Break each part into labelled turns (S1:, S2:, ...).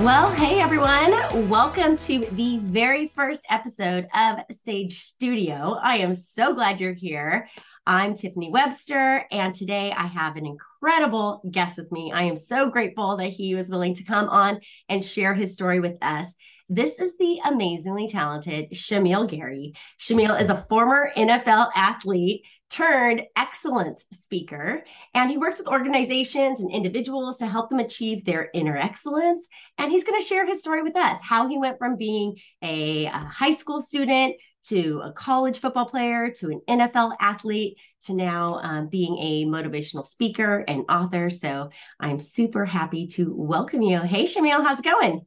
S1: Well, hey everyone. Welcome to the very first episode of Sage Studio. I am so glad you're here. I'm Tiffiny Webster, and today I have an incredible guest with me. I am so grateful that he was willing to come on and share his story with us. This is the amazingly talented Shamiel Gary. Shamiel is a former NFL athlete turned excellence speaker, and he works with organizations and individuals to help them achieve their inner excellence. And he's going to share his story with us how he went from being a, a high school student to a college football player to an NFL athlete to now um, being a motivational speaker and author. So I'm super happy to welcome you. Hey, Shamiel, how's it going?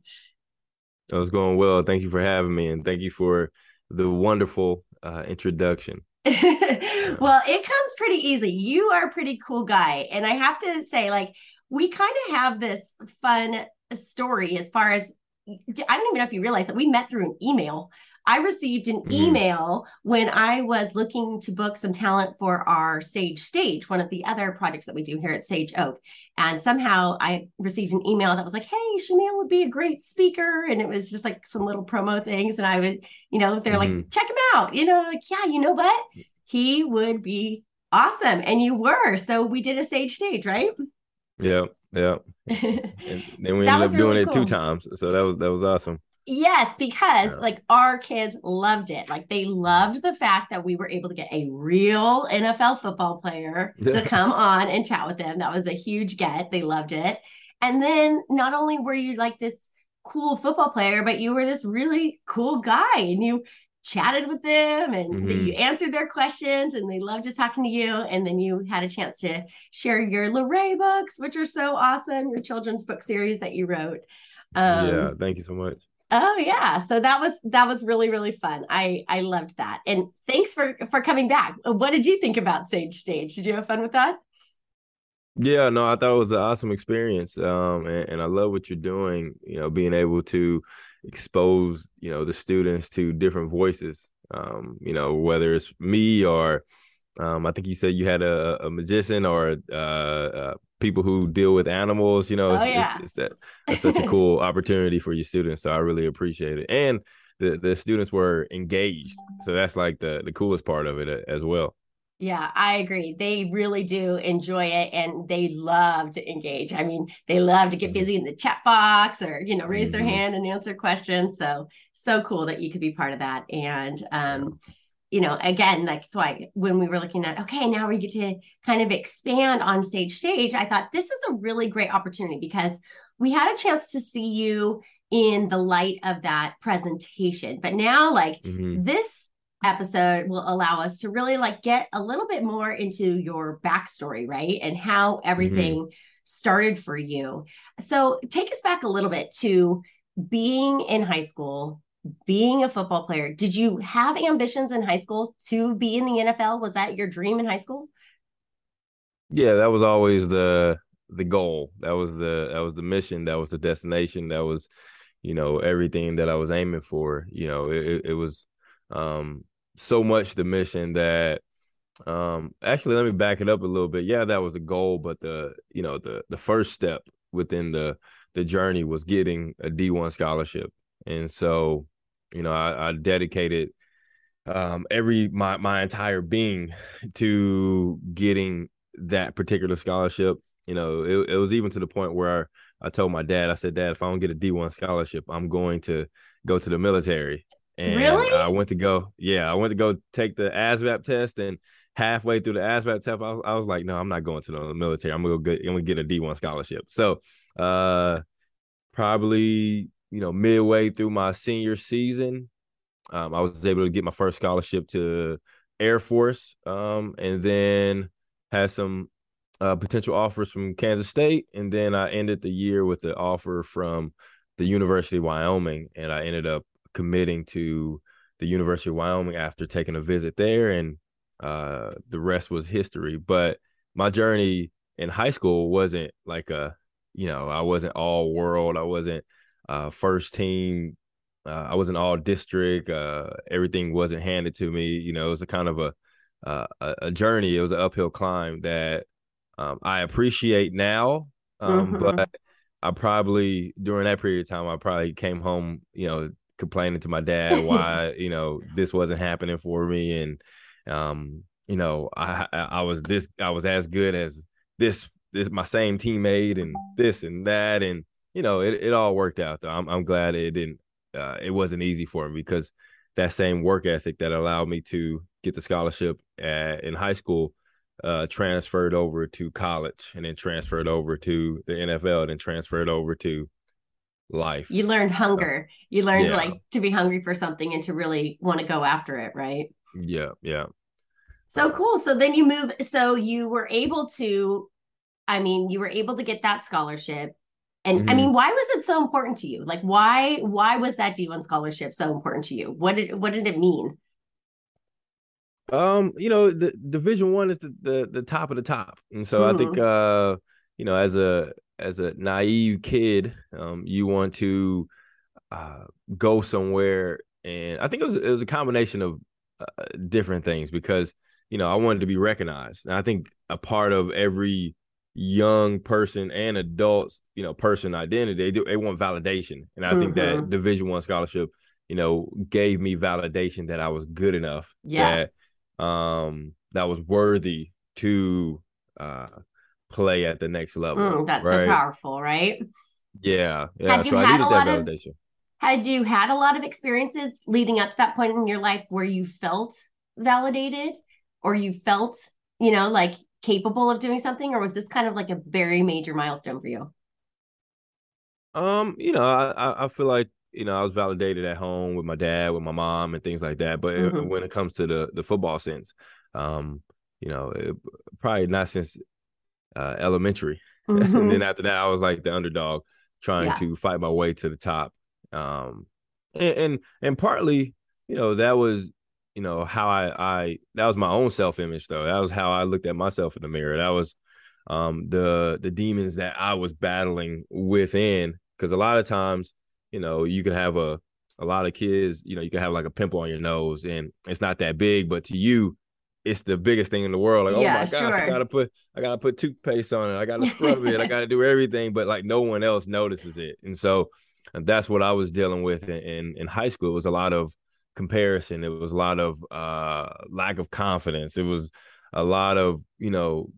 S2: It was going well. Thank you for having me, and thank you for the wonderful uh, introduction.
S1: well, it comes pretty easy. You are a pretty cool guy, and I have to say, like, we kind of have this fun uh, story as far as I don't even know if you realize that we met through an email. I received an mm-hmm. email when I was looking to book some talent for our Sage Stage, one of the other projects that we do here at Sage Oak. And somehow I received an email that was like, hey, Shamiel would be a great speaker. And it was just like some little promo things. And I would, you know, they're mm-hmm. like, check him out. You know, like, yeah, you know what? He would be awesome. And you were. So we did a Sage Stage, right?
S2: Yeah. Yeah. and then we ended up doing it two times. So that was that was awesome.
S1: Yes, because yeah. like our kids loved it. Like they loved the fact that we were able to get a real NFL football player to come on and chat with them. That was a huge get. They loved it. And then not only were you like this cool football player, but you were this really cool guy and you chatted with them and mm-hmm. you answered their questions and they loved just talking to you. And then you had a chance to share your Luray books, which are so awesome, your children's book series that you wrote.
S2: Um, yeah, thank you so much.
S1: Oh yeah, so that was that was really really fun. I I loved that, and thanks for for coming back. What did you think about Sage Stage? Did you have fun with that?
S2: Yeah, no, I thought it was an awesome experience, um, and, and I love what you're doing. You know, being able to expose you know the students to different voices. Um, you know, whether it's me or um, I think you said you had a, a magician or uh, uh, people who deal with animals. You know,
S1: oh,
S2: it's,
S1: yeah.
S2: it's, it's that that's such a cool opportunity for your students. So I really appreciate it, and the the students were engaged. So that's like the the coolest part of it uh, as well.
S1: Yeah, I agree. They really do enjoy it and they love to engage. I mean, they love to get mm-hmm. busy in the chat box or, you know, raise mm-hmm. their hand and answer questions. So, so cool that you could be part of that. And, um, you know, again, like that's why when we were looking at, okay, now we get to kind of expand on Sage Stage, I thought this is a really great opportunity because we had a chance to see you in the light of that presentation. But now, like mm-hmm. this episode will allow us to really like get a little bit more into your backstory, right? And how everything mm-hmm. started for you. So take us back a little bit to being in high school, being a football player, did you have ambitions in high school to be in the NFL? Was that your dream in high school?
S2: Yeah, that was always the the goal. That was the that was the mission. That was the destination. That was, you know, everything that I was aiming for. You know, it, it was um, so much the mission that um, actually let me back it up a little bit. Yeah, that was the goal, but the you know the the first step within the the journey was getting a D one scholarship, and so you know, I, I dedicated um, every my my entire being to getting that particular scholarship. You know, it, it was even to the point where I told my dad, I said, Dad, if I don't get a D one scholarship, I'm going to go to the military.
S1: And really?
S2: I went to go, yeah, I went to go take the ASVAB test, and halfway through the ASVAB test, I was, I was like, no, I'm not going to the military. I'm gonna go get, I'm gonna get a D one scholarship. So, uh, probably you know, midway through my senior season, um, I was able to get my first scholarship to Air Force, um, and then had some uh, potential offers from Kansas State, and then I ended the year with the offer from the University of Wyoming, and I ended up committing to the University of Wyoming after taking a visit there, and uh, the rest was history. But my journey in high school wasn't like a, you know, I wasn't all world. I wasn't uh, first team. Uh, I was an all district. Uh, everything wasn't handed to me. You know, it was a kind of a uh, a, journey. It was an uphill climb that um, I appreciate now, um, mm-hmm. but I probably during that period of time, I probably came home, you know, complaining to my dad why you know this wasn't happening for me, and um, you know, I I was this I was as good as this this my same teammate and this and that, and you know, it, it all worked out though. I'm I'm glad it didn't uh, it wasn't easy for me because that same work ethic that allowed me to get the scholarship at, in high school uh, transferred over to college and then transferred over to the NFL and then transferred over to life.
S1: You learned hunger. You learned yeah. like to be hungry for something and to really want to go after it, right?
S2: Yeah, yeah.
S1: So cool. So then you move so you were able to I mean, you were able to get that scholarship. And mm-hmm. I mean, why was it so important to you? Like why why was that D1 scholarship so important to you? What did what did it mean?
S2: Um, you know, the division one is the, the the top of the top. And so mm-hmm. I think uh, you know, as a as a naive kid, um, you want to uh go somewhere and I think it was it was a combination of uh, different things because you know, I wanted to be recognized. And I think a part of every young person and adults, you know, person identity. They do they want validation, and I mm-hmm. think that mm-hmm. Division One scholarship, you know, gave me validation that I was good enough. Yeah. That um that was worthy to uh play at the next level.
S1: Mm, that's right? so powerful, right?
S2: Yeah, yeah. Had so I needed that validation. Of,
S1: had you had a lot of experiences leading up to that point in your life where you felt validated or you felt, you know, like capable of doing something, or was this kind of like a very major milestone for you?
S2: Um, you know, I I feel like you know I was validated at home with my dad, with my mom, and things like that. But mm-hmm. it, when it comes to the the football sense, um, you know, it, probably not since uh, elementary. Mm-hmm. and then after that, I was like the underdog, trying yeah. to fight my way to the top. Um, and, and and partly, you know, that was you know how I I that was my own self image though. That was how I looked at myself in the mirror. That was um the the demons that I was battling within. Because a lot of times, you know, you can have a a lot of kids, you know, you can have like a pimple on your nose and it's not that big, but to you, it's the biggest thing in the world. Like, yeah, oh my gosh, sure. I gotta put I gotta put toothpaste on it, I gotta scrub it, I gotta do everything, but like no one else notices it. And so that's what I was dealing with in, in, in high school. It was a lot of comparison. It was a lot of uh, lack of confidence. It was a lot of you know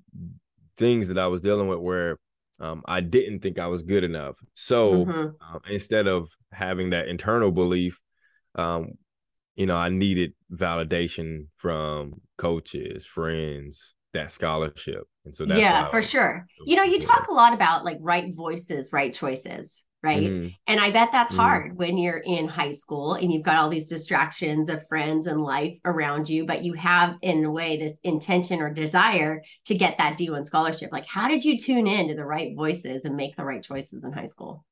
S2: things that I was dealing with where um, I didn't think I was good enough. So mm-hmm. uh, instead of having that internal belief, um, you know, I needed validation from coaches, friends, that scholarship. And so that's
S1: yeah, for sure. You know, you talk a lot about like right voices, right choices right? Mm-hmm. And I bet that's mm-hmm. hard when you're in high school and you've got all these distractions of friends and life around you, but you have, in a way, this intention or desire to get that D1 scholarship. Like, how did you tune in to the right voices and make the right choices in high school?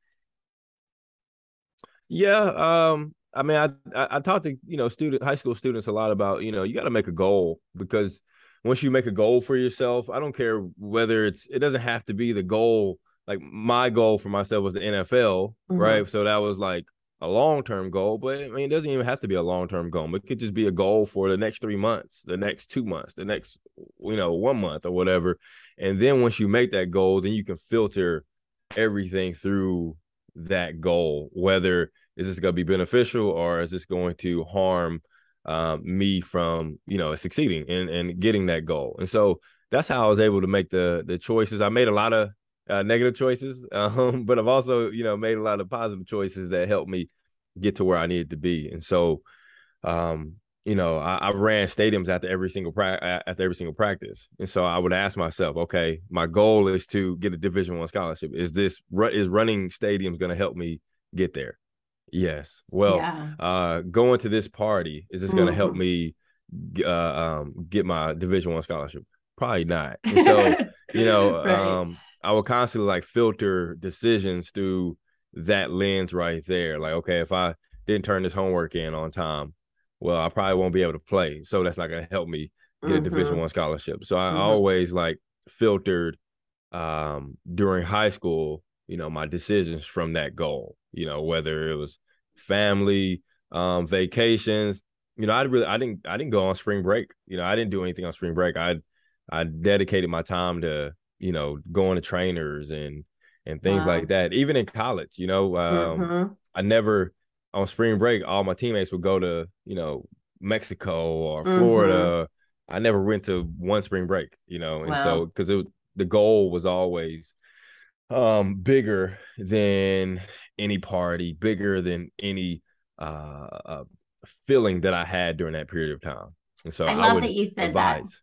S2: Yeah, um, I mean, I, I I talk to you know student high school students a lot about you know you got to make a goal because once you make a goal for yourself, I don't care whether it's it doesn't have to be the goal like my goal for myself was the NFL, mm-hmm. right? So that was like a long term goal, but I mean, it doesn't even have to be a long term goal. It could just be a goal for the next three months, the next two months, the next, you know, one month or whatever. And then once you make that goal, then you can filter everything through that goal, whether is this going to be beneficial or is this going to harm um, me from, you know, succeeding and, and getting that goal. And so that's how I was able to make the the choices. I made a lot of uh, negative choices, um, but I've also you know made a lot of positive choices that helped me get to where I needed to be. And so, um, you know, I, I, ran stadiums after every single pra- after every single practice, and so I would ask myself, okay, my goal is to get a Division One scholarship. Is this is running stadiums going to help me get there? Yes. Well, yeah. uh, going to this party is this going to mm-hmm. help me uh, um, get my Division One scholarship? Probably not. And so, you know, right. um, I would constantly like filter decisions through that lens right there. Like, okay, if I didn't turn this homework in on time, well, I probably won't be able to play. So that's not going to help me get mm-hmm. a Division One scholarship. So I mm-hmm. always like filtered um, during high school, you know, my decisions from that goal. You know, whether it was family, um, vacations. You know, I really, I didn't, I didn't go on spring break. You know, I didn't do anything on spring break. I, I dedicated my time to you know, going to trainers and and things wow. like that. Even in college, you know, um, mm-hmm. I never on spring break, all my teammates would go to, you know, Mexico or Florida. Mm-hmm. I never went to one spring break, you know, and wow. so because the goal was always um bigger than any party, bigger than any uh, uh feeling that I had during that period of time. And so
S1: I love I that you said advise, that.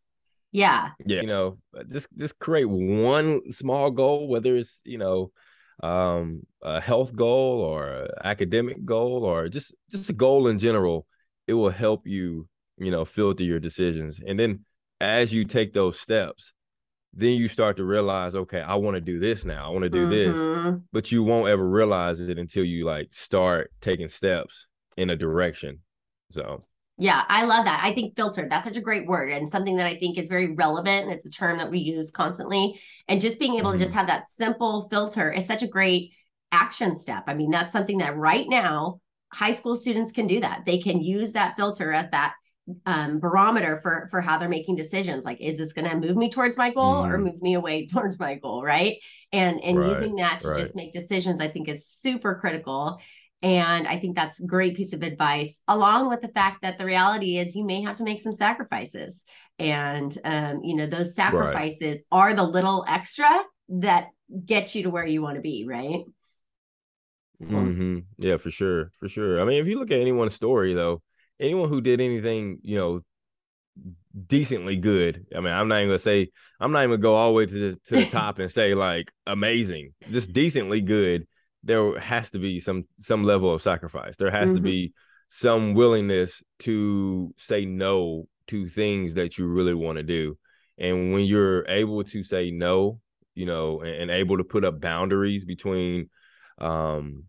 S1: Yeah.
S2: Yeah. You know, just just create one small goal, whether it's, you know, um a health goal or academic goal or just just a goal in general, it will help you, you know, filter your decisions. And then as you take those steps, then you start to realize, okay, I want to do this now. I want to do mm-hmm. this. But you won't ever realize it until you like start taking steps in a direction. So
S1: yeah, I love that. I think filtered, that's such a great word and something that I think is very relevant. And it's a term that we use constantly. And just being able mm-hmm. to just mm-hmm. have that simple filter is such a great action step. I mean, that's something that right now high school students can do that. They can use that filter as that um, barometer for for how they're making decisions like is this going to move me towards my goal mm. or move me away towards my goal right and and right, using that to right. just make decisions i think is super critical and i think that's a great piece of advice along with the fact that the reality is you may have to make some sacrifices and um, you know those sacrifices right. are the little extra that get you to where you want to be right
S2: mm-hmm. yeah for sure for sure i mean if you look at anyone's story though anyone who did anything, you know, decently good. I mean, I'm not even gonna say I'm not even gonna go all the way to the to the top and say like amazing, just decently good. There has to be some some level of sacrifice. There has mm-hmm. to be some willingness to say no to things that you really want to do. And when you're able to say no, you know, and, and able to put up boundaries between um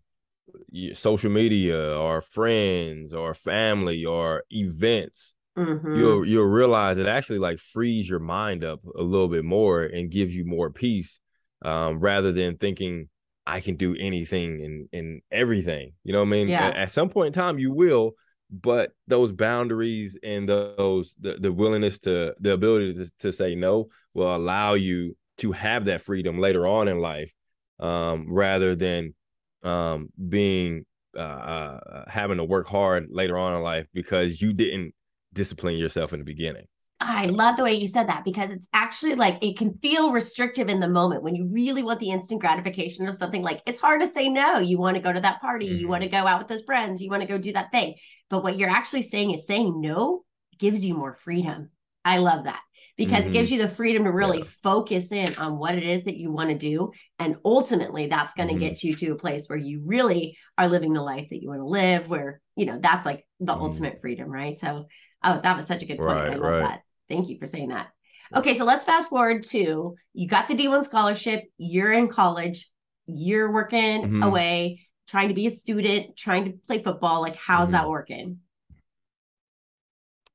S2: social media or friends or family or events mm-hmm. you'll you'll realize it actually like frees your mind up a little bit more and gives you more peace um, rather than thinking I can do anything and and everything. You know what I mean? Yeah. At, at, some point in time you will, but those boundaries and those the, the willingness to the ability to, to say no will allow you to have that freedom later on in life um, rather than um, being uh, uh, having to work hard later on in life because you didn't discipline yourself in the beginning.
S1: I love the way you said that because it's actually like it can feel restrictive in the moment when you really want the instant gratification of something like it's hard to say no. You want to go to that party, mm-hmm. you want to go out with those friends, you want to go do that thing. But what you're actually saying is saying no gives you more freedom. I love that because mm-hmm. it gives mm-hmm. you the freedom to really yeah. focus in on what it is that you want to do. And ultimately, that's going to mm-hmm. get you to a place where you really are living the life that you want to live, where, you know, that's like the mm-hmm. ultimate freedom, right? So, oh, that was such a good point. Right, I love right. that. Thank you for saying that. Okay, so let's fast forward to you got the D1 scholarship, you're in college, you're working mm-hmm. away, trying to be a student, trying to play football. Like, how's that working?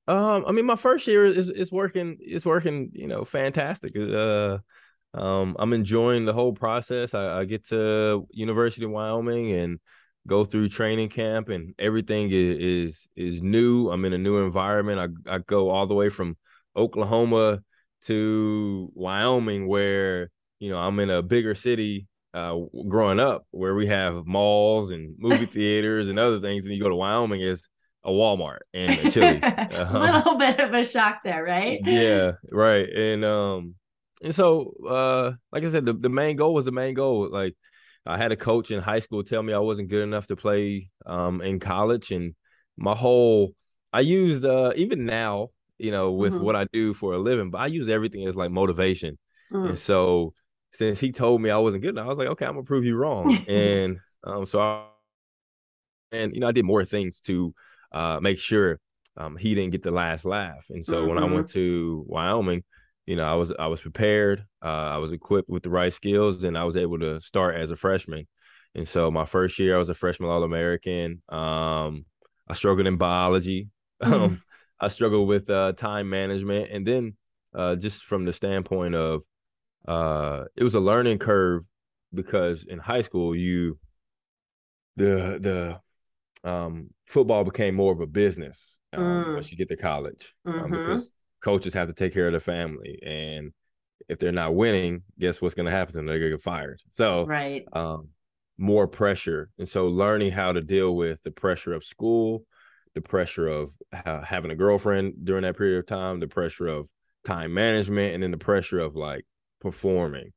S2: Um, I mean, my first year is is working is working, you know, fantastic. Uh, um, I'm enjoying the whole process. I, I, get to University of Wyoming and go through training camp, and everything is is is new. I'm in a new environment. I I go all the way from Oklahoma to Wyoming, where you know I'm in a bigger city. Uh, growing up, where we have malls and movie theaters and other things, and you go to Wyoming is a Walmart and a Chili's.
S1: Uh-huh. a little bit of a shock there, right?
S2: Yeah, right. And um, and so uh, like I said, the, the main goal was the main goal. Like I had a coach in high school tell me I wasn't good enough to play um in college, and my whole I used uh even now, you know, with mm-hmm. what I do for a living, but I use everything as like motivation. Mm. And so since he told me I wasn't good enough, I was like, okay, I'm gonna prove you wrong. and um, so I, and you know, I did more things to uh, make sure um, he didn't get the last laugh. And so mm-hmm. when I mm-hmm. went to Wyoming, you know, I was I was prepared, uh, I was equipped with the right skills, and I was able to start as a freshman. And so my first year, I was a freshman All American. Um, I struggled in biology. Mm-hmm. I struggled with uh, time management, and then uh, just from the standpoint of uh, it was a learning curve because in high school you the the um, football became more of a business um, mm. once you get to college um, mm-hmm. because coaches have to take care of the family and if they're not winning, guess what's going to happen? They're going to get fired. So,
S1: right.
S2: Um, more pressure, and so learning how to deal with the pressure of school, the pressure of having a girlfriend during that period of time, the pressure of time management, and then the pressure of like performing.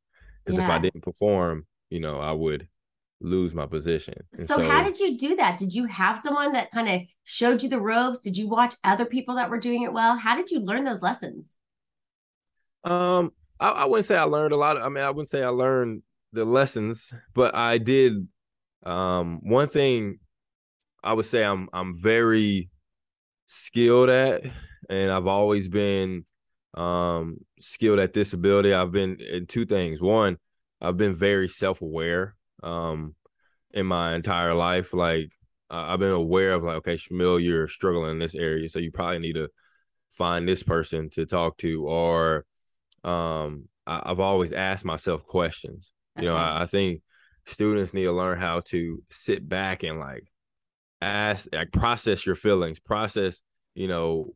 S2: Because yeah. if I didn't perform, you know, I would lose my position.
S1: So, so, how did you do that? Did you have someone that kind of showed you the ropes? Did you watch other people that were doing it well? How did you learn those lessons?
S2: Um, I, I wouldn't say I learned a lot. Of, I mean, I wouldn't say I learned the lessons, but I did. Um, one thing I would say I'm I'm very skilled at, and I've always been um skilled at this ability. I've been in two things. One, I've been very self aware um in my entire life. Like I've been aware of like, okay, Shamiel, you're struggling in this area, so you probably need to find this person to talk to, or um, I, have always asked myself questions. You know, I, I, think students need to learn how to sit back and like ask, like process your feelings, process, you know,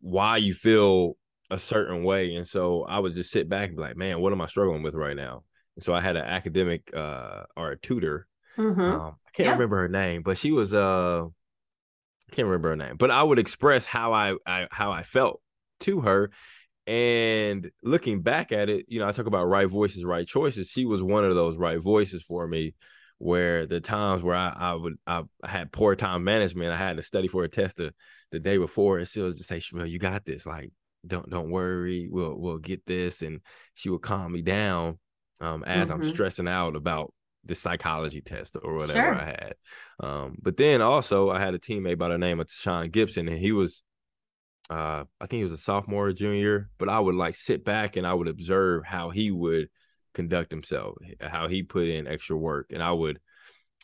S2: why you feel a certain way. And so I would just sit back and be like, man, what am I struggling with right now? And so I had an academic uh, or a tutor. Mm-hmm. Um, I can't yeah. remember her name, but she was uh, I can't remember her name, but I would express how I, I how I felt to her, and looking back at it, you know, I talk about right voices, right choices. She was one of those right voices for me. Where the times where I, I would I had poor time management, I had to study for a test the, the day before, and she was just say, "Shamiel, you got this. Like, don't don't worry, we'll we'll get this." And she would calm me down um, as mm-hmm. I'm stressing out about the psychology test or whatever sure. I had. Um, but then also I had a teammate by the name of Sean Gibson, and he was uh, I think he was a sophomore or junior, but I would like sit back and I would observe how he would conduct himself, how he put in extra work, and I would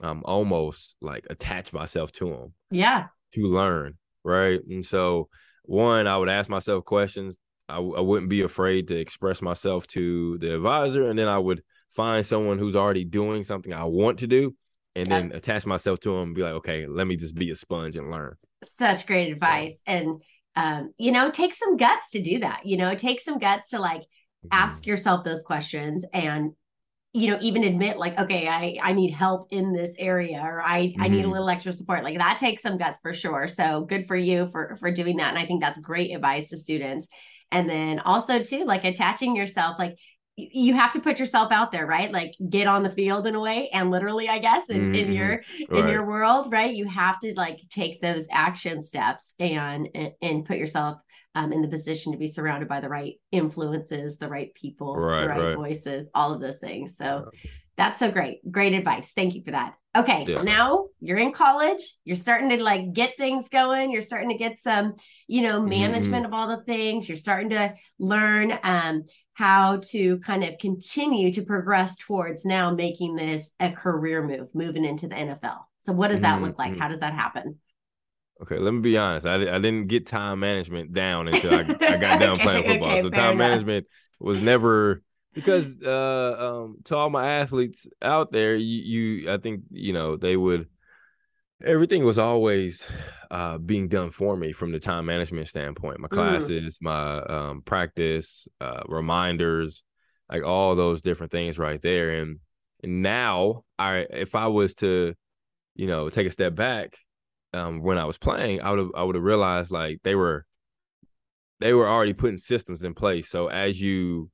S2: um almost like attach myself to him.
S1: Yeah.
S2: To learn, right? And so one, I would ask myself questions. I, I wouldn't be afraid to express myself to the advisor, and then I would find someone who's already doing something I want to do, and then attach myself to them and be like, okay, let me just be a sponge and learn.
S1: Such great advice. And um, you know, take some guts to do that. You know, take some guts to like. Ask yourself those questions and you know even admit like okay i i need help in this area or i mm-hmm. i need a mm-hmm. little extra support like that takes some guts for sure so good for you for for doing that and i think that's great advice to students and then also too like attaching yourself like you have to put yourself out there right like get on the field in a way and literally i guess in, mm-hmm. in your right. in your world right you have to like take those action steps and and put yourself um, in the position to be surrounded by the right influences the right people right, the right, right, voices all of those things so that's so great great advice thank you for that okay yeah. so now you're in college you're starting to like get things going you're starting to get some you know mm-hmm. management mm-hmm. of all the things you're starting to learn um how to kind of continue to progress towards now making this a career move, moving into the NFL. So, what does that mm-hmm. look like? Mm-hmm. How does that happen?
S2: Okay, let me be honest. I, I didn't get time management down until I, I got down okay, playing football. Okay, so time enough. management was never because uh, um, to all my athletes out there, you, you I think you know they would everything was always uh, being done for me from the time management standpoint. My mm. classes, mm. my um, practice, uh, reminders, like all those different things right there. And, and now, I if I was to, you know, take a step back um, when I was playing, I would have I would have realized like they were they were already putting systems in place. So as you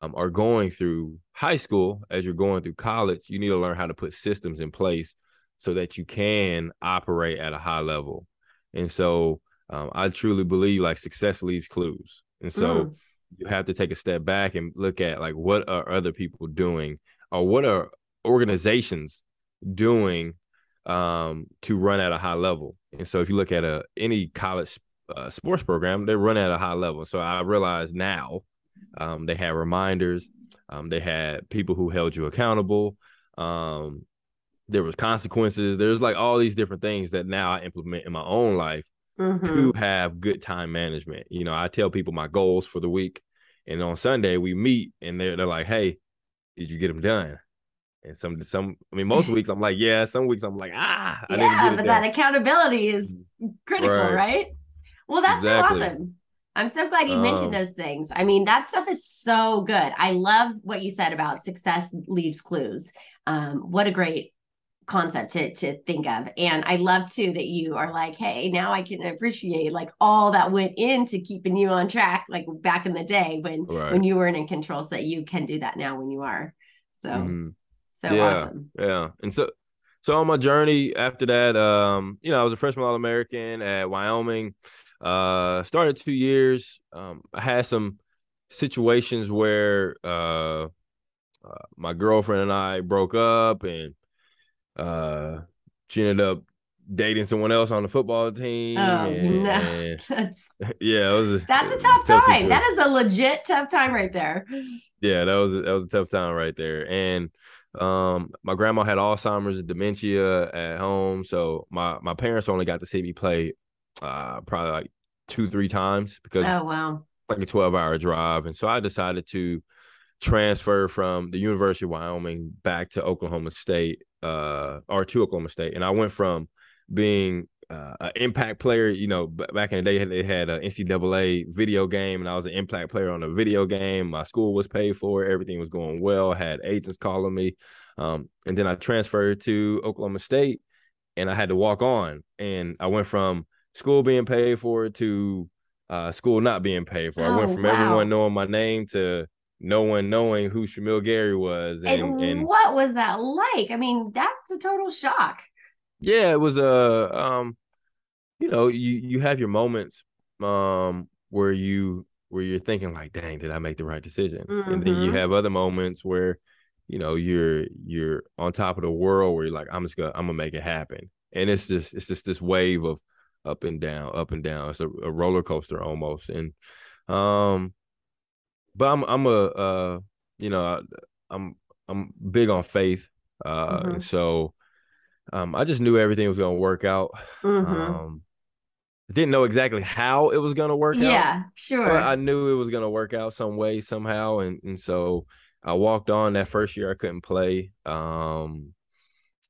S2: um, are going through high school, as you're going through college, you need to learn how to put systems in place so that you can operate at a high level. And so um, I truly believe like success leaves clues. And so mm. you have to take a step back and look at like what are other people doing or what are organizations doing um, to run at a high level. And so if you look at a any college uh, sports program, they run at a high level. So I realize now um, they had reminders, um, they had people who held you accountable. Um, there was consequences. There's like all these different things that now I implement in my own life mm-hmm. to have good time management. You know, I tell people my goals for the week, and on Sunday we meet, and they're they're like, "Hey, did you get them done?" And some some, I mean, most weeks I'm like, "Yeah." Some weeks I'm like, "Ah, I
S1: yeah," but done. that accountability is critical, right? right? Well, that's exactly. so awesome. I'm so glad you mentioned
S2: Um,
S1: those things. I mean, that stuff is so good. I love what you said about success leaves clues. Um, what a great concept to to think of. And I love too that you are like, hey, now I can appreciate like all that went into keeping you on track, like back in the day when
S2: Right.
S1: when you weren't in control, so that you can do that now when you are. So
S2: Mhm.
S1: So
S2: Yeah.
S1: awesome.
S2: Yeah. And so so on my journey after that, um, you know, I was a freshman All American at Wyoming. Uh started two years. Um, I had some situations where uh, uh my girlfriend and I broke up and uh she ended up dating someone else on the football team.
S1: Oh
S2: and,
S1: no,
S2: and-
S1: that's
S2: yeah, it was a,
S1: that's a tough
S2: tough
S1: time.
S2: situation.
S1: That is a legit tough time right there.
S2: Yeah, that was a, that was a tough time right there. And um, my grandma had Alzheimer's and dementia at home, so my my parents only got to see me play uh, probably like two three times because
S1: Oh wow.
S2: like a twelve hour drive. And so I decided to transfer from the University of Wyoming back to Oklahoma State, uh, or to Oklahoma State, and I went from being uh, an impact player. You know, back in the day, they had an NCAA video game, and I was an impact player on a video game. My school was paid for, everything was going well. Had agents calling me, um, and then I transferred to Oklahoma State, and I had to walk on, and I went from school being paid for to uh, school not being paid for. I went
S1: Oh,
S2: from
S1: wow.
S2: everyone knowing my name to no one knowing who Shamiel Gary was, and,
S1: And,
S2: and
S1: what was that like? I mean, that's a total shock.
S2: yeah, it was a um, you know, you you have your moments um where you where you're thinking like, dang, did I make the right decision? And then you
S1: Mhm.
S2: have other moments where you know you're you're on top of the world where you're like, I'm just gonna I'm gonna make it happen, and it's just it's just this wave of up and down, up and down. It's a, a roller coaster almost, and um, but I'm I'm a uh you know I'm I'm big on faith, uh,
S1: Mhm.
S2: and so um I just knew everything was gonna work out.
S1: Mhm.
S2: Um, didn't know exactly how it was gonna work out.
S1: yeah, sure.
S2: But I knew it was gonna work out some way, somehow, and and so I walked on that first year. I couldn't play, um,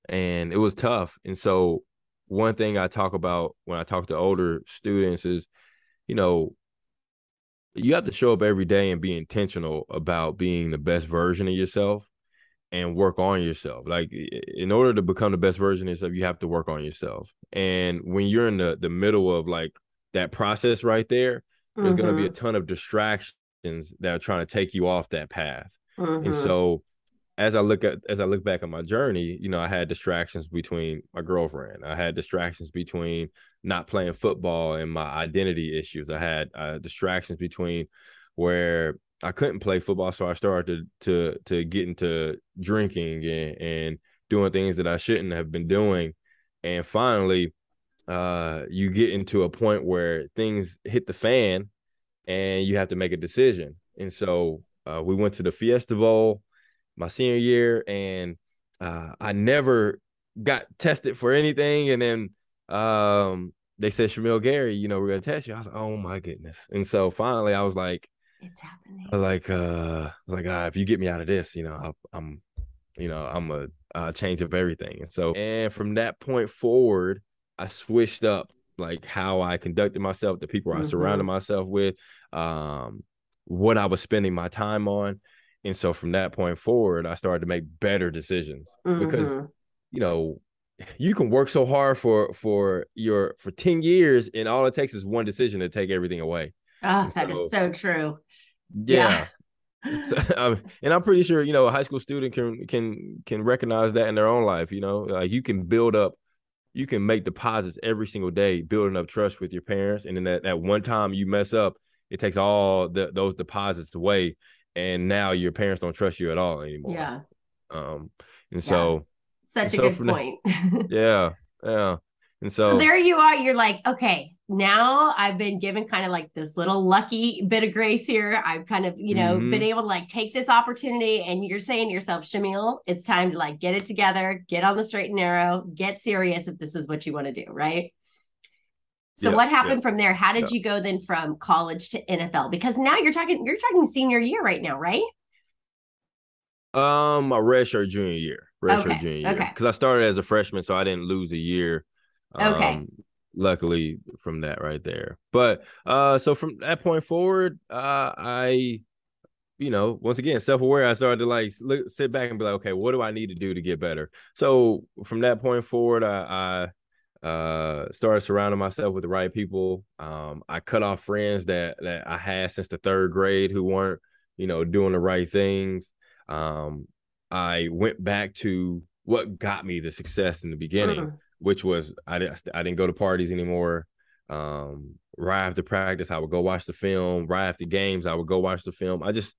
S2: and it was tough. And so one thing I talk about when I talk to older students is, you know, you have to show up every day and be intentional about being the best version of yourself and work on yourself. Like in order to become the best version of yourself, you have to work on yourself. And when you're in the the middle of like that process right there, there's going to be a
S1: Mhm.
S2: ton of distractions that are trying to take you off that path. And
S1: Mhm.
S2: so as I look at as I look back on my journey, you know, I had distractions between my girlfriend. I had distractions between not playing football and my identity issues. I had uh, distractions between where I couldn't play football, so I started to to, to get into drinking and, and doing things that I shouldn't have been doing. And finally, uh, you get into a point where things hit the fan, and you have to make a decision. And so uh, we went to the Fiesta Bowl my senior year, and uh, I never got tested for anything. And then um, they said, Shamiel Gary, you know, we're gonna test you. I was like, oh my goodness. And so finally, I was like,
S1: it's happening.
S2: Like, uh, I was like, ah, if you get me out of this, you know, I'll, I'm, you know, I'm a uh, change up everything. And so, and from that point forward, I switched up like how I conducted myself, the people I surrounded myself with, um, what I was spending my time on. And so from that point forward, I started to make better decisions because
S1: Mhm.
S2: you know you can work so hard for for your for 10 years and all it takes is one decision to take everything away
S1: Oh,
S2: and
S1: that is
S2: so-
S1: so true.
S2: Yeah,
S1: Yeah.
S2: So, um, and i'm pretty sure you know a high school student can can can recognize that in their own life you know like you can build up you can make deposits every single day building up trust with your parents. And then that, that one time you mess up it takes all the, those deposits away. And now your parents don't trust you at all anymore.
S1: Yeah.
S2: um and so
S1: Such a
S2: So
S1: good point.
S2: yeah. Yeah and so,
S1: so there you are. You're like, okay, now I've been given kind of like this little lucky bit of grace here. I've kind of, you know,
S2: Mhm.
S1: been able to like take this opportunity and you're saying to yourself, Shamiel, it's time to like get it together, get on the straight and narrow, get serious if this is what you want to do, right? So
S2: Yeah,
S1: what happened
S2: yeah,
S1: from there? How did
S2: yeah.
S1: you go then from college to NFL? Because now you're talking you're talking senior year right now, right?
S2: Um, my redshirt junior year, redshirt
S1: Okay,
S2: junior year,
S1: okay.
S2: because I started as a freshman, so I didn't lose a year.
S1: Okay.
S2: Um, luckily from that right there. But uh so from that point forward, uh I you know, once again, self-aware, I started to like look, sit back and be like, okay, what do I need to do to get better? So from that point forward, I, I uh started surrounding myself with the right people. Um, I cut off friends that that I had since the third grade who weren't, you know, doing the right things. Um, I went back to what got me the success in the beginning, mm-hmm. Which was I didn't I didn't go to parties anymore. Um, right after practice, I would go watch the film. Right after games, I would go watch the film. I just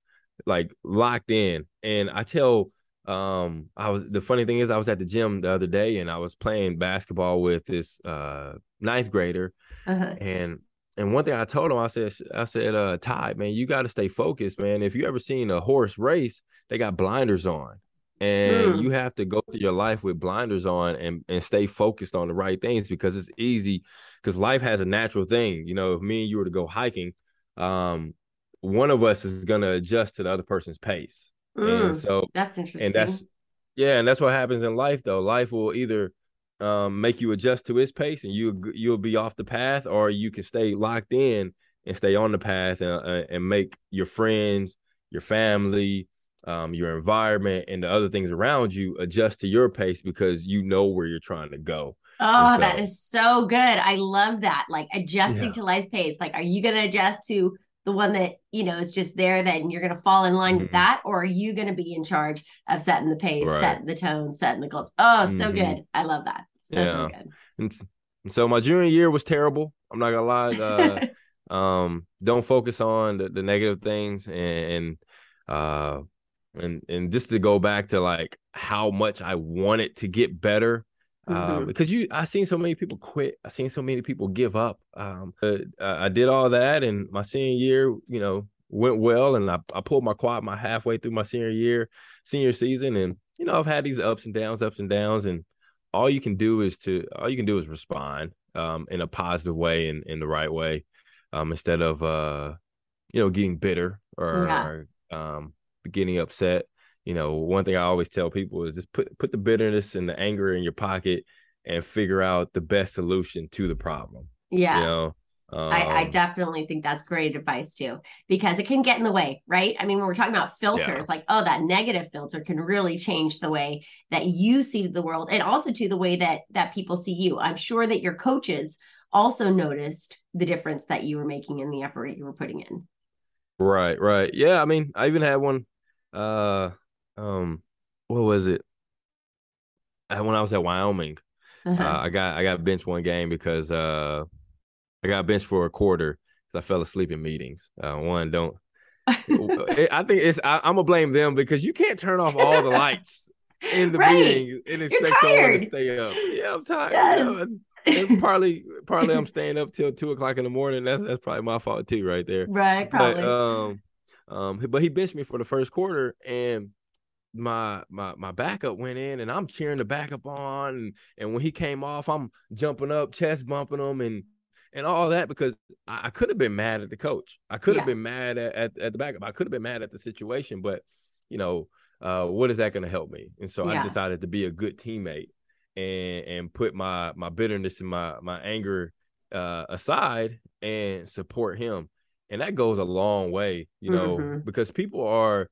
S2: like locked in. And I tell um I was the funny thing is I was at the gym the other day and I was playing basketball with this uh ninth grader uh-huh. and and one thing I told him I said I said uh Ty man you got to stay focused man if you ever seen a horse race they got blinders on and mm. you have to go through your life with blinders on and and stay focused on the right things because it's easy because life has a natural thing you know if me and you were to go hiking um one of us is going to adjust to the other person's pace. Mm, and so
S1: that's interesting.
S2: And that's yeah, and that's what happens in life though. Life will either um, make you adjust to its pace and you you'll be off the path or you can stay locked in and stay on the path and uh, and make your friends, your family, um, your environment and the other things around you adjust to your pace because you know where you're trying to go.
S1: Oh, so, that is so good. I love that. Like adjusting yeah. to life pace. Like, are you going to adjust to the one that you know is just there then you're going to fall in line mm-hmm. with that or are you going to be in charge of setting the pace right. setting the tone setting the goals oh so mm-hmm. good i love that so yeah. so good
S2: and, and, so my junior year was terrible i'm not gonna lie uh, um don't focus on the, the negative things and, and uh and and just to go back to like how much i wanted to get better mm-hmm. um, because you I seen so many people quit. I seen so many people give up. Um, I did all that, and my senior year, you know, went well, and I, I pulled my quad my halfway through my senior year, senior season, and you know I've had these ups and downs, ups and downs, and all you can do is to all you can do is respond um, in a positive way and in the right way, um, instead of uh, you know getting bitter or, yeah. or um, getting upset you know, one thing I always tell people is just put put the bitterness and the anger in your pocket and figure out the best solution to the problem.
S1: Yeah.
S2: You know,
S1: um, I, I, um, definitely think that's great advice too, because it can get in the way, right? I mean, when we're talking about filters, yeah. like, oh, that negative filter can really change the way that you see the world and also to the way that that people see you. I'm sure that your coaches also noticed the difference that you were making in the effort you were putting in.
S2: Right, right. Yeah. I mean, I even had one uh um what was it? Uh, when I was at Wyoming, uh-huh. uh, I got I got benched one game because uh I got benched for a quarter because I fell asleep in meetings. Uh, one don't. I think it's I, am gonna blame them because you can't turn off all the lights in the right. meeting and expect someone to stay up. Yeah, I'm tired. Yes. You know? partly partly I'm staying up till two o'clock in the morning. That's that's probably my fault too, right there.
S1: Right, probably.
S2: But, um, um, but he benched me for the first quarter, and my my my backup went in and I'm cheering the backup on and, and when he came off I'm jumping up chest bumping him and and all that because I, I could have been mad at the coach I could have yeah. been mad at, at, at the backup I could have been mad at the situation but you know uh, what is that going to help me and so yeah. I decided to be a good teammate and and put my my bitterness and my my anger uh, aside and support him and that goes a long way you know mm-hmm. because people are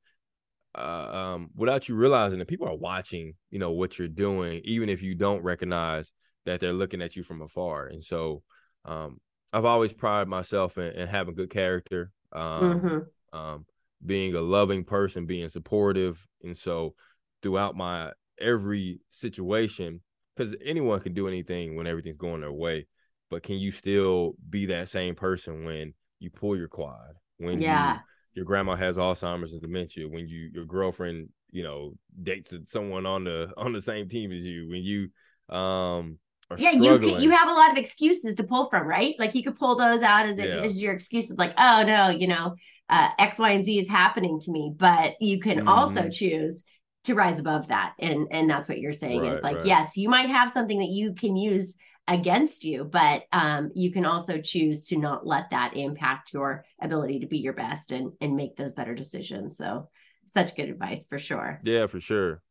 S2: uh, um, without you realizing that people are watching, you know, what you're doing, even if you don't recognize that they're looking at you from afar. And so, um, I've always prided myself in, in having good character, um, mm-hmm. um, being a loving person, being supportive. And so, throughout my every situation, because anyone can do anything when everything's going their way, but can you still be that same person when you pull your quad? When yeah. you your grandma has Alzheimer's and dementia, when you your girlfriend, you know, dates someone on the on the same team as you, when you um
S1: yeah, you you have a lot of excuses to pull from, right? Like you could pull those out as, yeah. as your excuses, like, oh no, you know, uh, X, Y, and Z is happening to me. But you can mm-hmm. also choose to rise above that, and and that's what you're saying right, is like, right. yes, you might have something that you can use against you but um, you can also choose to not let that impact your ability to be your best and and make those better decisions so such good advice for sure
S2: yeah for sure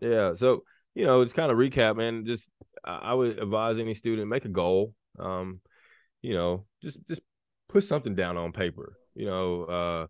S2: yeah so you know just kind of recap man just i would advise any student make a goal Um, you know, just just put something down on paper. You know, uh,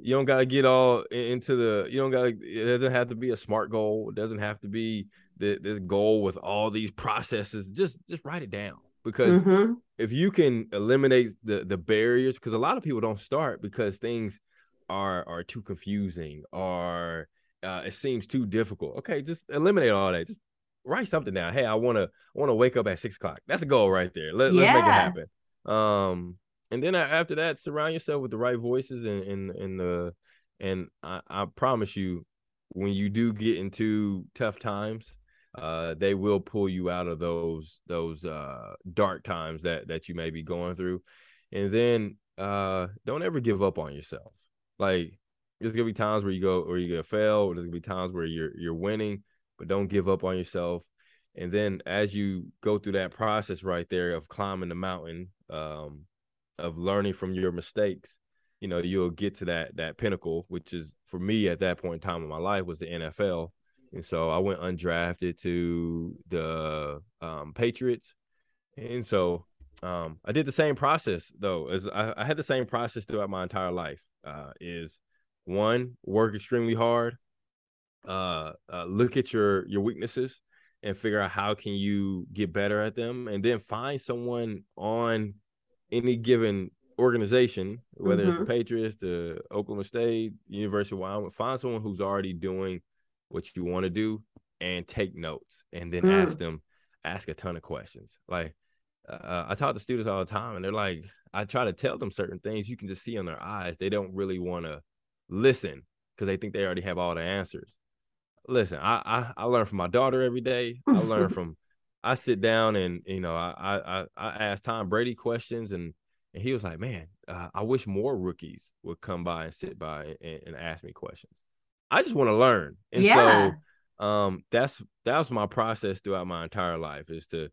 S2: you don't got to get all into the. You don't got. to It doesn't have to be a smart goal. It doesn't have to be the, this goal with all these processes. Just just write it down because mm-hmm. if you can eliminate the the barriers, because a lot of people don't start because things are are too confusing or uh, it seems too difficult. Okay, just eliminate all that. Just write something down. Hey, I want to want to wake up at six o'clock. That's a goal right there. Let, us make it happen. Um, and then after that, surround yourself with the right voices and and and the and I, I promise you, when you do get into tough times, uh, they will pull you out of those those uh dark times that that you may be going through, and then uh don't ever give up on yourself. Like there's gonna be times where you go or you're gonna fail. Or there's gonna be times where you're you're winning, but don't give up on yourself. And then as you go through that process right there of climbing the mountain, um, of learning from your mistakes, you know, you'll get to that that pinnacle, which is for me at that point in time in my life was the NFL. And so I went undrafted to the um, Patriots. And so um, I did the same process though, as I, I had the same process throughout my entire life. Uh, is one work extremely hard uh, uh, look at your your weaknesses and figure out how can you get better at them and then find someone on any given organization whether mm-hmm. it's the mm-hmm. patriots the oklahoma state university of wyoming find someone who's already doing what you want to do and take notes and then mm. ask them ask a ton of questions like uh, i talk to students all the time and they're like i try to tell them certain things you can just see in their eyes they don't really want to listen because they think they already have all the answers. Listen, I, I I learn from my daughter every day. I learn from I sit down and you know I I I ask Tom Brady questions and and he was like, man, uh, I wish more rookies would come by and sit by and, and ask me questions. I just want to learn, and yeah. so um that's that was my process throughout my entire life is to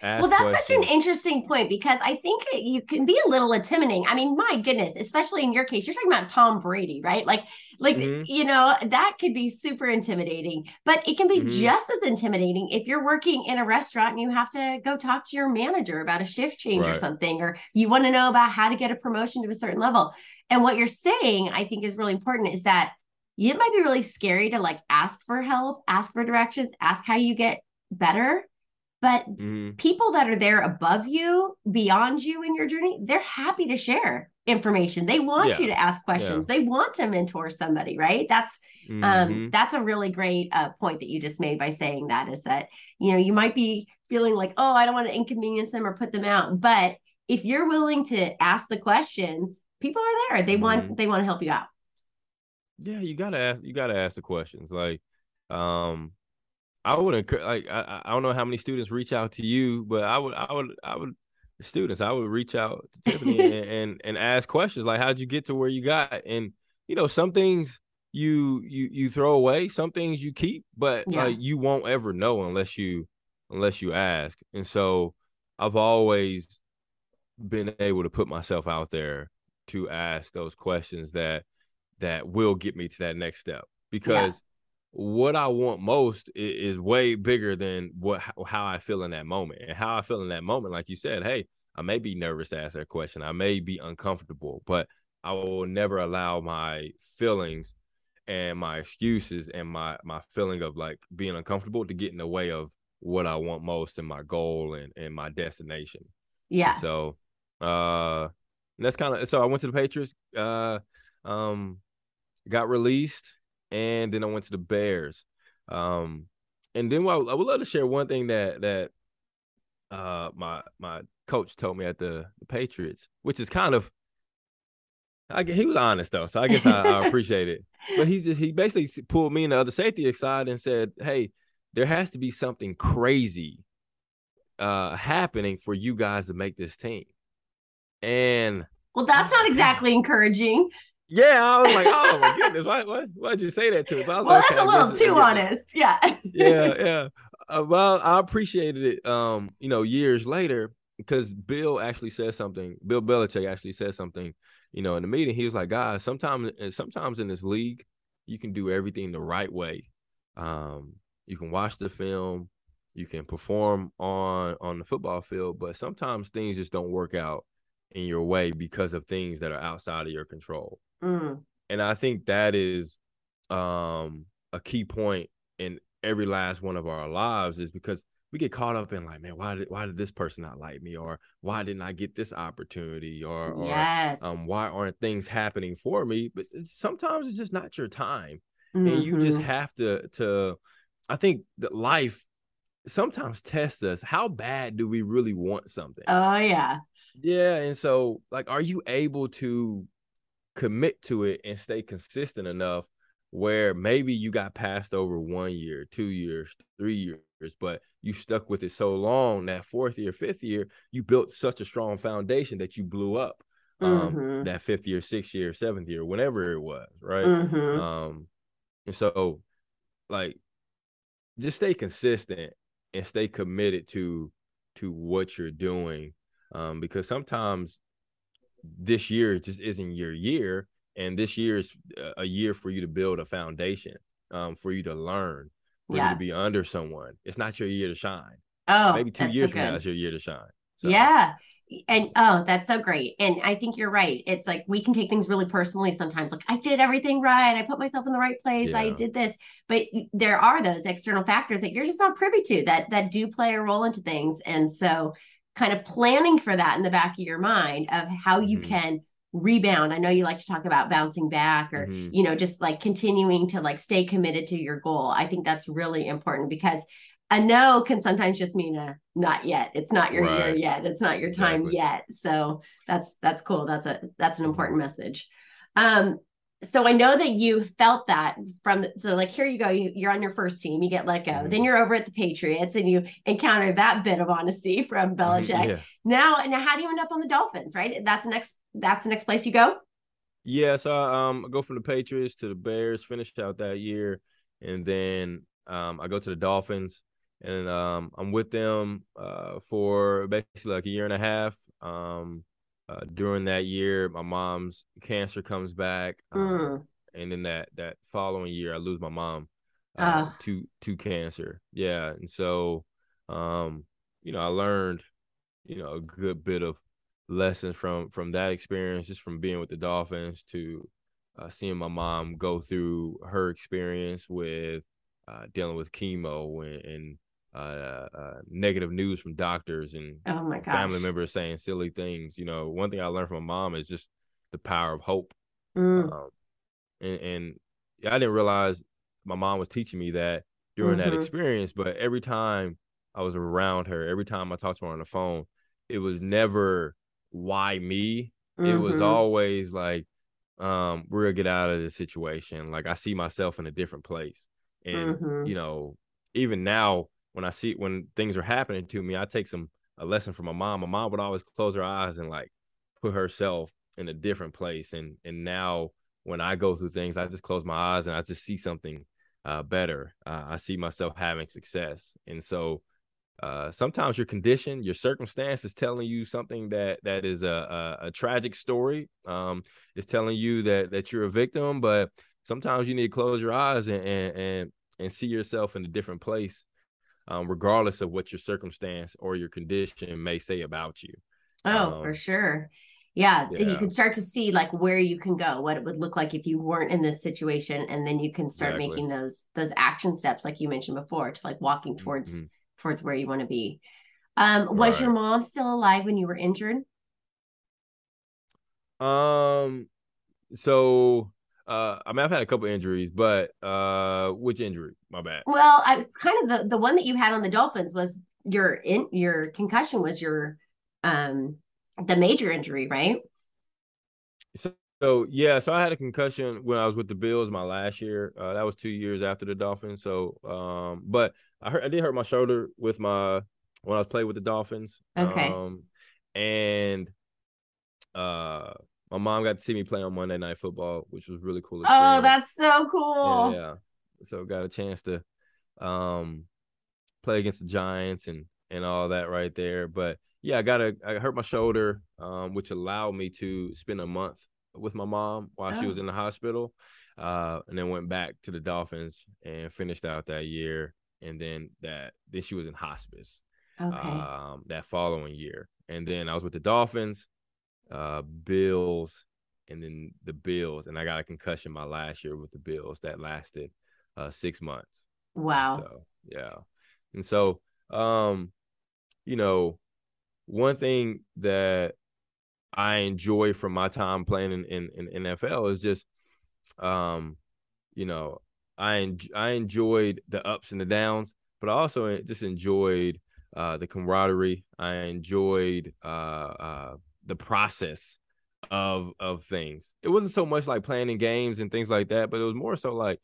S2: ask.
S1: well, that's questions. such an interesting point because I think you can be a little intimidating. I mean, my goodness, especially in your case, you're talking about Tom Brady, right? Like, like mm-hmm. you know, that could be super intimidating, but it can be mm-hmm. just as intimidating if you're working in a restaurant and you have to go talk to your manager about a shift change right. or something, or you want to know about how to get a promotion to a certain level. And what you're saying, I think, is really important is that it might be really scary to like ask for help, ask for directions, ask how you get better but mm-hmm. people that are there above you, beyond you in your journey, they're happy to share information. They want yeah. you to ask questions. Yeah. They want to mentor somebody, right? That's um, mm-hmm. um that's a really great uh, point that you just made by saying that is that, you know, you might be feeling like, "Oh, I don't want to inconvenience them or put them out." But if you're willing to ask the questions, people are there. They mm-hmm. want they want to help you out.
S2: Yeah, you got to ask you got to ask the questions. Like um I would like I, I don't know how many students reach out to you, but I would I would I would students I would reach out to Tiffiny and, and, and ask questions like how'd you get to where you got and you know some things you you you throw away some things you keep but yeah. like you won't ever know unless you unless you ask and so I've always been able to put myself out there to ask those questions that that will get me to that next step because what I want most is, is, way bigger than what how I feel in that moment. And how I feel in that moment, like you said, hey, I may be nervous to ask that question. I may be uncomfortable, but I will never allow my feelings and my excuses and my my feeling of like being uncomfortable to get in the way of what I want most and my goal and and my destination.
S1: Yeah.
S2: And so uh that's kind of so I went to the Patriots uh um got released and then I went to the Bears. Um, and then I would love to share one thing that that uh, my my coach told me at the, the Patriots, which is kind of I, he was honest though, so I guess I, I appreciate it. But he just he basically pulled me in the other safety side and said, "Hey, there has to be something crazy uh happening for you guys to make this team." And
S1: well, that's not exactly encouraging.
S2: Yeah, I was like, oh my goodness, why, why, why'd you say that to me?
S1: well, like, that's okay, a little too honest. Yeah.
S2: yeah, yeah. Uh, well, I appreciated it. Um, you know, years later, because Bill actually said something. Bill Belichick actually said something. You know, in the meeting, he was like, "Guys, sometimes, sometimes in this league, you can do everything the right way. Um, you can watch the film, you can perform on on the football field, but sometimes things just don't work out in your way because of things that are outside of your control. Mm. And I think that is um a key point in every last one of our lives is because we get caught up in like, man, why did why did this person not like me, or why didn't I get this opportunity, or, yes. or um, why aren't things happening for me? But it's, sometimes it's just not your time, mm-hmm. and you just mm-hmm. have to to. I think that life sometimes tests us. How bad do we really want something?
S1: Oh yeah,
S2: yeah. And so, like, are you able to commit to it and stay consistent enough where maybe you got passed over one year, two years, three years, but you stuck with it so long that fourth year, fifth year, you built such a strong foundation that you blew up um, mm-hmm. that fifth year, sixth year, seventh year, whenever it was, right? Mm-hmm. Um, and so, like, just stay consistent and stay committed to to what you're doing, um, because sometimes this year just isn't your year and this year is a year for you to build a foundation um, for you to learn for yeah. you to be under someone. It's not your year to shine.
S1: Oh
S2: maybe two years so from now it's your year to shine.
S1: So. yeah. And oh that's so great. And i think you're right. It's like we can take things really personally sometimes. Like i did everything right. I put myself in the right place. Yeah. i did this. But there are those external factors that you're just not privy to that that do play a role into things. And so kind of planning for that in the back of your mind of how you mm-hmm. can rebound i know you like to talk about bouncing back or mm-hmm. you know just like continuing to like stay committed to your goal i think that's really important because a no can sometimes just mean a not yet it's not your right. year yet it's not your time exactly. yet so that's that's cool that's a that's an important message um so I know that you felt that from so like here you go you, are on your first team you get let go. Mm-hmm. then you're over at the Patriots and you encounter that bit of honesty from Belichick. Yeah. now now how do you end up on the Dolphins right? That's the next that's the next place you go?
S2: Yeah so um I go from the Patriots to the Bears finished out that year and then um I go to the Dolphins and um I'm with them uh for basically like a year and a half. Um uh, during that year, my mom's cancer comes back, um, mm. and then that that following year, I lose my mom uh, to to cancer. Yeah, and so, um, you know, I learned, you know, a good bit of lessons from from that experience, just from being with the Dolphins to uh, seeing my mom go through her experience with uh, dealing with chemo and, and uh, uh, negative news from doctors and
S1: oh my
S2: family members saying silly things. You know, one thing I learned from my mom is just the power of hope. Mm. Um, and, and, I didn't realize my mom was teaching me that during mm-hmm. that experience. But every time I was around her, every time I talked to her on the phone, it was never why me. Mm-hmm. It was mm-hmm. always like, um, we're gonna get out of this situation. Like I see myself in a different place. And mm-hmm. you know, even now when I see when things are happening to me, I take some a lesson from my mom. My mom would always close her eyes and like put herself in a different place. And and now when I go through things, I just close my eyes and I just see something uh, better. Uh, I see myself having success. And so uh, sometimes your condition, your circumstance is telling you something that that is a a, a tragic story. Um, it's telling you that that you're a victim, but sometimes you need to close your eyes and and and, and see yourself in a different place um, regardless of what your circumstance or your condition may say about you.
S1: Oh, um, for sure. Yeah, yeah, you can start to see like where you can go, what it would look like if you weren't in this situation, and then you can start exactly. making those those action steps, like you mentioned before, to like walking towards mm-hmm. towards where you want to be. Um, was right. your mom still alive when you were injured?
S2: Um, so uh, I mean, I've had a couple injuries, but uh, which injury? My bad.
S1: Well, I kind of the the one that you had on the Dolphins was your in your concussion was your um the major injury, right?
S2: So, so yeah, so I had a concussion when I was with the Bills my last year. Uh, that was two years after the Dolphins. So, um, but I hurt, I did hurt my shoulder with my when I was playing with the Dolphins.
S1: Okay.
S2: Um, and uh my mom got to see me play on Monday Night Football, which was really cool.
S1: Oh, experience. Oh, that's so cool.
S2: Yeah, yeah. So got a chance to um play against the Giants and and all that right there. But yeah, I got a I hurt my shoulder, um, which allowed me to spend a month with my mom while oh. she was oh. in the hospital. Uh, and then went back to the Dolphins and finished out that year. and then that then she was in hospice.
S1: Okay.
S2: Um, that following year, and then I was with the Dolphins, uh, Bills, and then the Bills, and I got a concussion my last year with the Bills that lasted uh, six months.
S1: Wow.
S2: So yeah, and so um, you know, one thing that I enjoy from my time playing in, in, in NFL is just, um, you know, I en- I enjoyed the ups and the downs, but I also just enjoyed uh, the camaraderie. I enjoyed uh, uh, the process of of things. It wasn't so much like playing in games and things like that, but it was more so like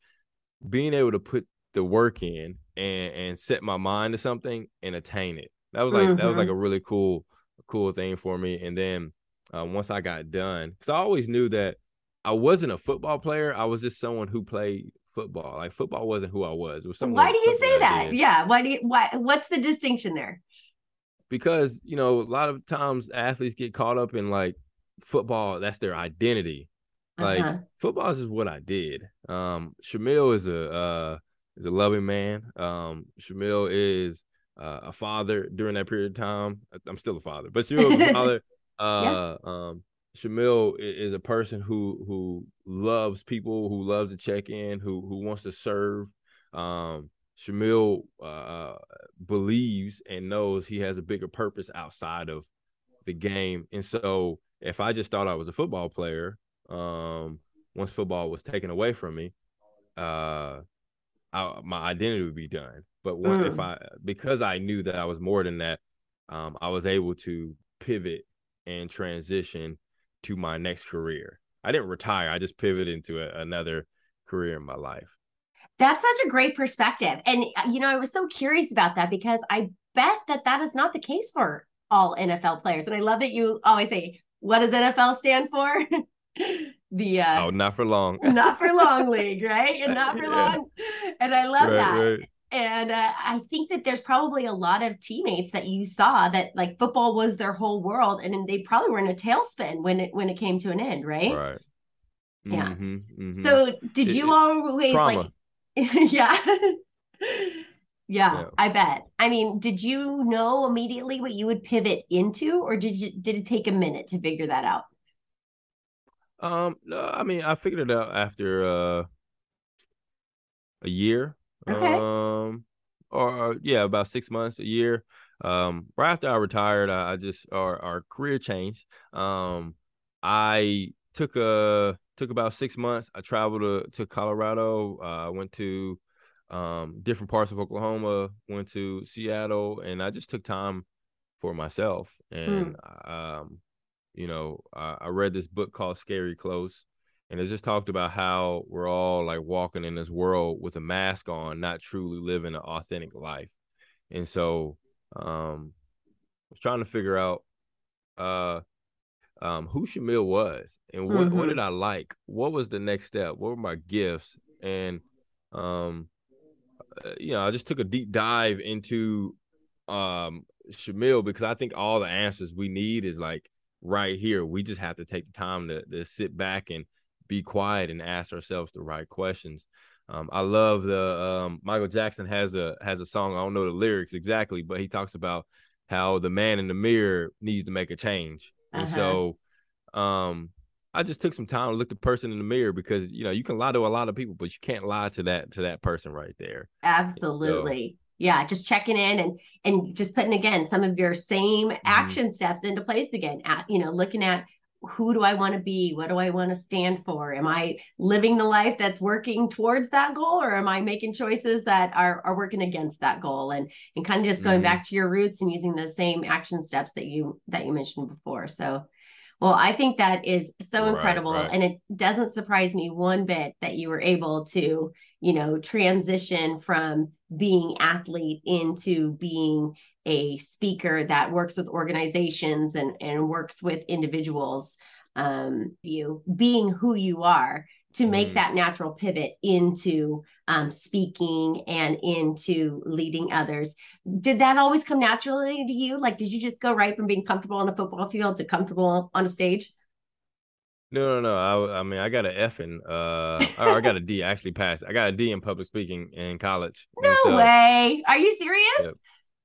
S2: being able to put the work in and and set my mind to something and attain it. That was like mm-hmm. that was like mm-hmm. a really cool cool thing for me. And then uh, once I got done, because I always knew that I wasn't a football player. I was just someone who played football. Like football wasn't who I was. It was someone,
S1: why do you say that? Yeah. Why do you why what's the distinction there?
S2: Because, you know, a lot of times athletes get caught up in like football, that's their identity. Like uh-huh. football is just what I did. Um Shamiel is a uh is a loving man. Um Shamiel is uh, a father during that period of time. I'm still a father, but Shamiel was a father. Uh, yeah. um, Shamiel is a person who who loves people, who loves to check in, who who wants to serve. Um, Shamiel uh, believes and knows he has a bigger purpose outside of the game, and so if I just thought I was a football player, um, once football was taken away from me, uh, I, my identity would be done. But one, mm. if I because I knew that I was more than that, um, I was able to pivot and transition to my next career. I didn't retire. I just pivoted into a, another career in my life.
S1: That's such a great perspective. And, uh, you know, I was so curious about that because I bet that that is not the case for all NFL players. And I love that you always say, what does NFL stand for? the uh
S2: oh not for long
S1: not for long league right and not for yeah. long and i love right, that right. and uh, i think that there's probably a lot of teammates that you saw that like football was their whole world and they probably were in a tailspin when it when it came to an end right
S2: right
S1: yeah mm-hmm, mm-hmm. so did it, you always trauma. like yeah Yeah, yeah, I bet. I mean, did you know immediately what you would pivot into, or did you did it take a minute to figure that out?
S2: Um, no, I mean, I figured it out after uh a year.
S1: Okay.
S2: Um, or yeah, about six months, a year. Um, right after I retired, I, I just our our career changed. Um, I took a took about six months. I traveled to to Colorado. I uh, went to um different parts of Oklahoma. Went to Seattle, and I just took time for myself. And hmm. um, you know, I, I read this book called Scary Close, and it just talked about how we're all like walking in this world with a mask on, not truly living an authentic life. And so, um, I was trying to figure out, uh, um, who Shamiel was and what mm-hmm. what did I like? What was the next step? What were my gifts? And um, uh, you know, I just took a deep dive into um Shamiel because I think all the answers we need is like right here. We just have to take the time to, to sit back and be quiet and ask ourselves the right questions. Um, I love the um, Michael Jackson has a has a song. I don't know the lyrics exactly, but he talks about how the man in the mirror needs to make a change. Uh-huh. And so, um, I just took some time to look the person in the mirror because you know you can lie to a lot of people, but you can't lie to that to that person right there.
S1: Absolutely yeah just checking in and and just putting again some of your same mm-hmm. action steps into place again at you know looking at who do I want to be? What do I want to stand for? Am I living the life that's working towards that goal or am I making choices that are, are working against that goal? And and kind of just going mm-hmm. back to your roots and using those same action steps that you that you mentioned before. So well, I think that is so right, incredible. Right. And it doesn't surprise me one bit that you were able to, you know, transition from being athlete into being a speaker that works with organizations and, and works with individuals. Um, you being who you are to make mm. that natural pivot into um, speaking and into leading others. Did that always come naturally to you? Like, did you just go right from being comfortable on a football field to comfortable on a stage?
S2: No, no, no. I, I mean, I got an F in, uh, or I got a D. I actually passed. I got a D in public speaking in college.
S1: No so, way. Are you serious?
S2: Yep.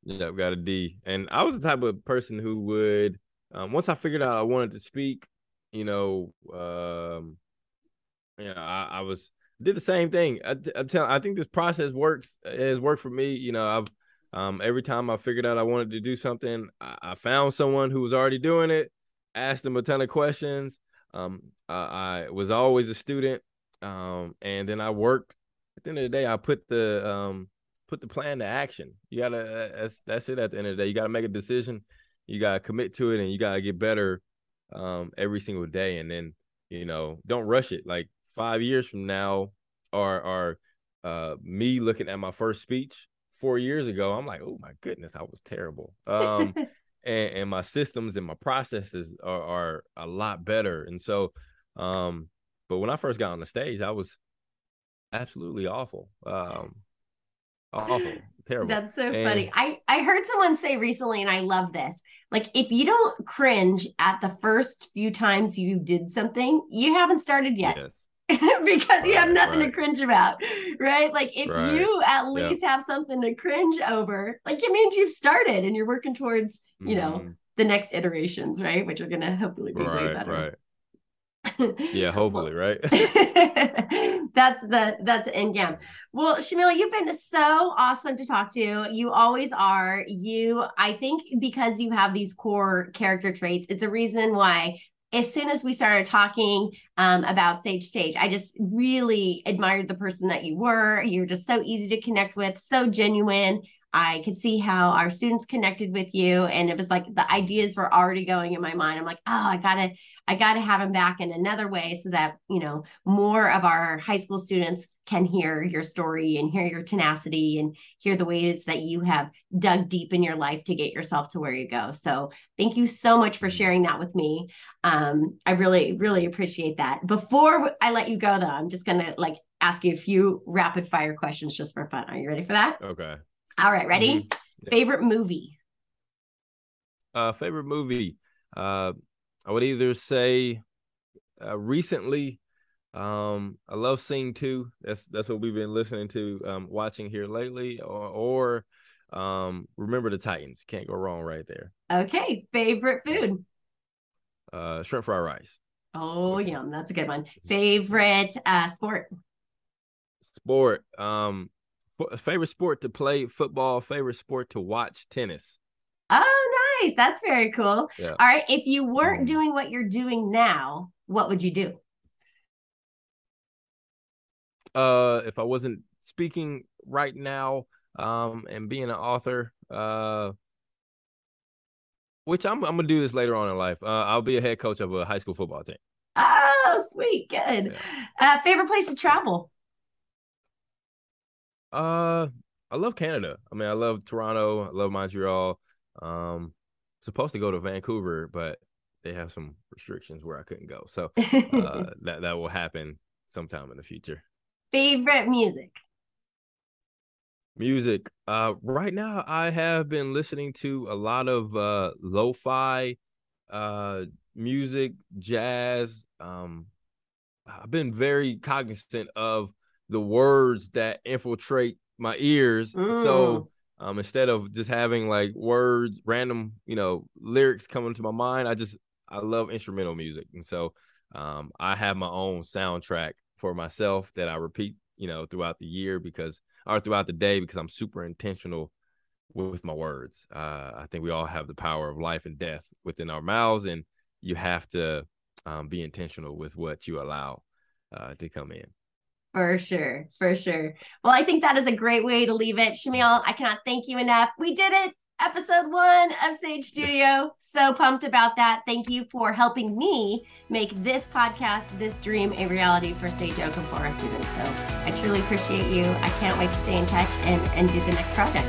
S2: Yep, got a D. And I was the type of person who would, um, once I figured out I wanted to speak, you know, um, you know, I, I was did the same thing. I, am telling, I think this process works It has worked for me. You know, I've um, every time I figured out I wanted to do something, I, I found someone who was already doing it, asked them a ton of questions. Um, I, I was always a student, um, and then I worked. At the end of the day, I put the um, put the plan to action. You gotta that's that's it. At the end of the day, you gotta make a decision. You gotta commit to it, and you gotta get better um, every single day. And then you know, don't rush it. Like five years from now, or or uh, me looking at my first speech four years ago, I'm like, oh my goodness, I was terrible. Um, and, and my systems and my processes are, are a lot better. And so, um, but when I first got on the stage, I was absolutely awful. Um, awful, terrible.
S1: That's so and, funny. I I heard someone say recently, and I love this. Like, if you don't cringe at the first few times you did something, you haven't started yet. Yes. because you have nothing right. to cringe about, right? Like if right. you at least yep. have something to cringe over, like it means you've started and you're working towards, you mm-hmm. know, the next iterations, right? Which are gonna hopefully be right, way better. Right
S2: yeah, hopefully, right?
S1: that's the that's the end game. Well, Shamiel, you've been so awesome to talk to. You always are. You, I think, because you have these core character traits, it's a reason why. As soon as we started talking um, about Sage Stage, I just really admired the person that you were. You're just so easy to connect with, so genuine. I could see how our students connected with you. And it was like the ideas were already going in my mind. I'm like, oh, I gotta, I gotta have them back in another way so that, you know, more of our high school students can hear your story and hear your tenacity and hear the ways that you have dug deep in your life to get yourself to where you go. So thank you so much for sharing that with me. Um, I really, really appreciate that. Before I let you go though, I'm just gonna like ask you a few rapid fire questions just for fun. Are you ready for that?
S2: Okay.
S1: All right, ready? Mm-hmm. Favorite movie?
S2: Uh, favorite movie. Uh, I would either say uh, recently. Um, I love Sing 2. That's that's what we've been listening to, um, watching here lately, or or um, Remember the Titans. Can't go wrong right there.
S1: Okay, favorite food.
S2: Uh, shrimp fried rice.
S1: Oh, yum! That's a good one. Favorite uh sport.
S2: Sport. Um, favorite sport to play football, favorite sport to watch tennis.
S1: Oh, nice. That's very cool. Yeah. All right. If you weren't mm. doing what you're doing now, what would you do?
S2: Uh, if I wasn't speaking right now, um, and being an author, uh, which I'm, I'm gonna do this later on in life. Uh, I'll be a head coach of a high school football team.
S1: Oh, sweet, good. Yeah. Uh, favorite place to travel?
S2: Uh, I love Canada. I mean, I love Toronto. I love Montreal. Um, supposed to go to Vancouver, but they have some restrictions where I couldn't go. So uh, that that will happen sometime in the future.
S1: Favorite music.
S2: Music. Uh, right now I have been listening to a lot of uh lo-fi, uh, music, jazz. Um, I've been very cognizant of the words that infiltrate my ears. Mm. So um, instead of just having like words, random, you know, lyrics coming to my mind, I just I love instrumental music, and so um, I have my own soundtrack for myself that I repeat, you know, throughout the year because or throughout the day because I'm super intentional with my words. Uh, I think we all have the power of life and death within our mouths, and you have to um, be intentional with what you allow uh, to come in.
S1: For sure. For sure. Well, I think that is a great way to leave it. Shamiel, I cannot thank you enough. We did it. Episode one of Sage Studio. So pumped about that. Thank you for helping me make this podcast, this dream, a reality for Sage Oakham for our students. So I truly appreciate you. I can't wait to stay in touch and, and do the next project.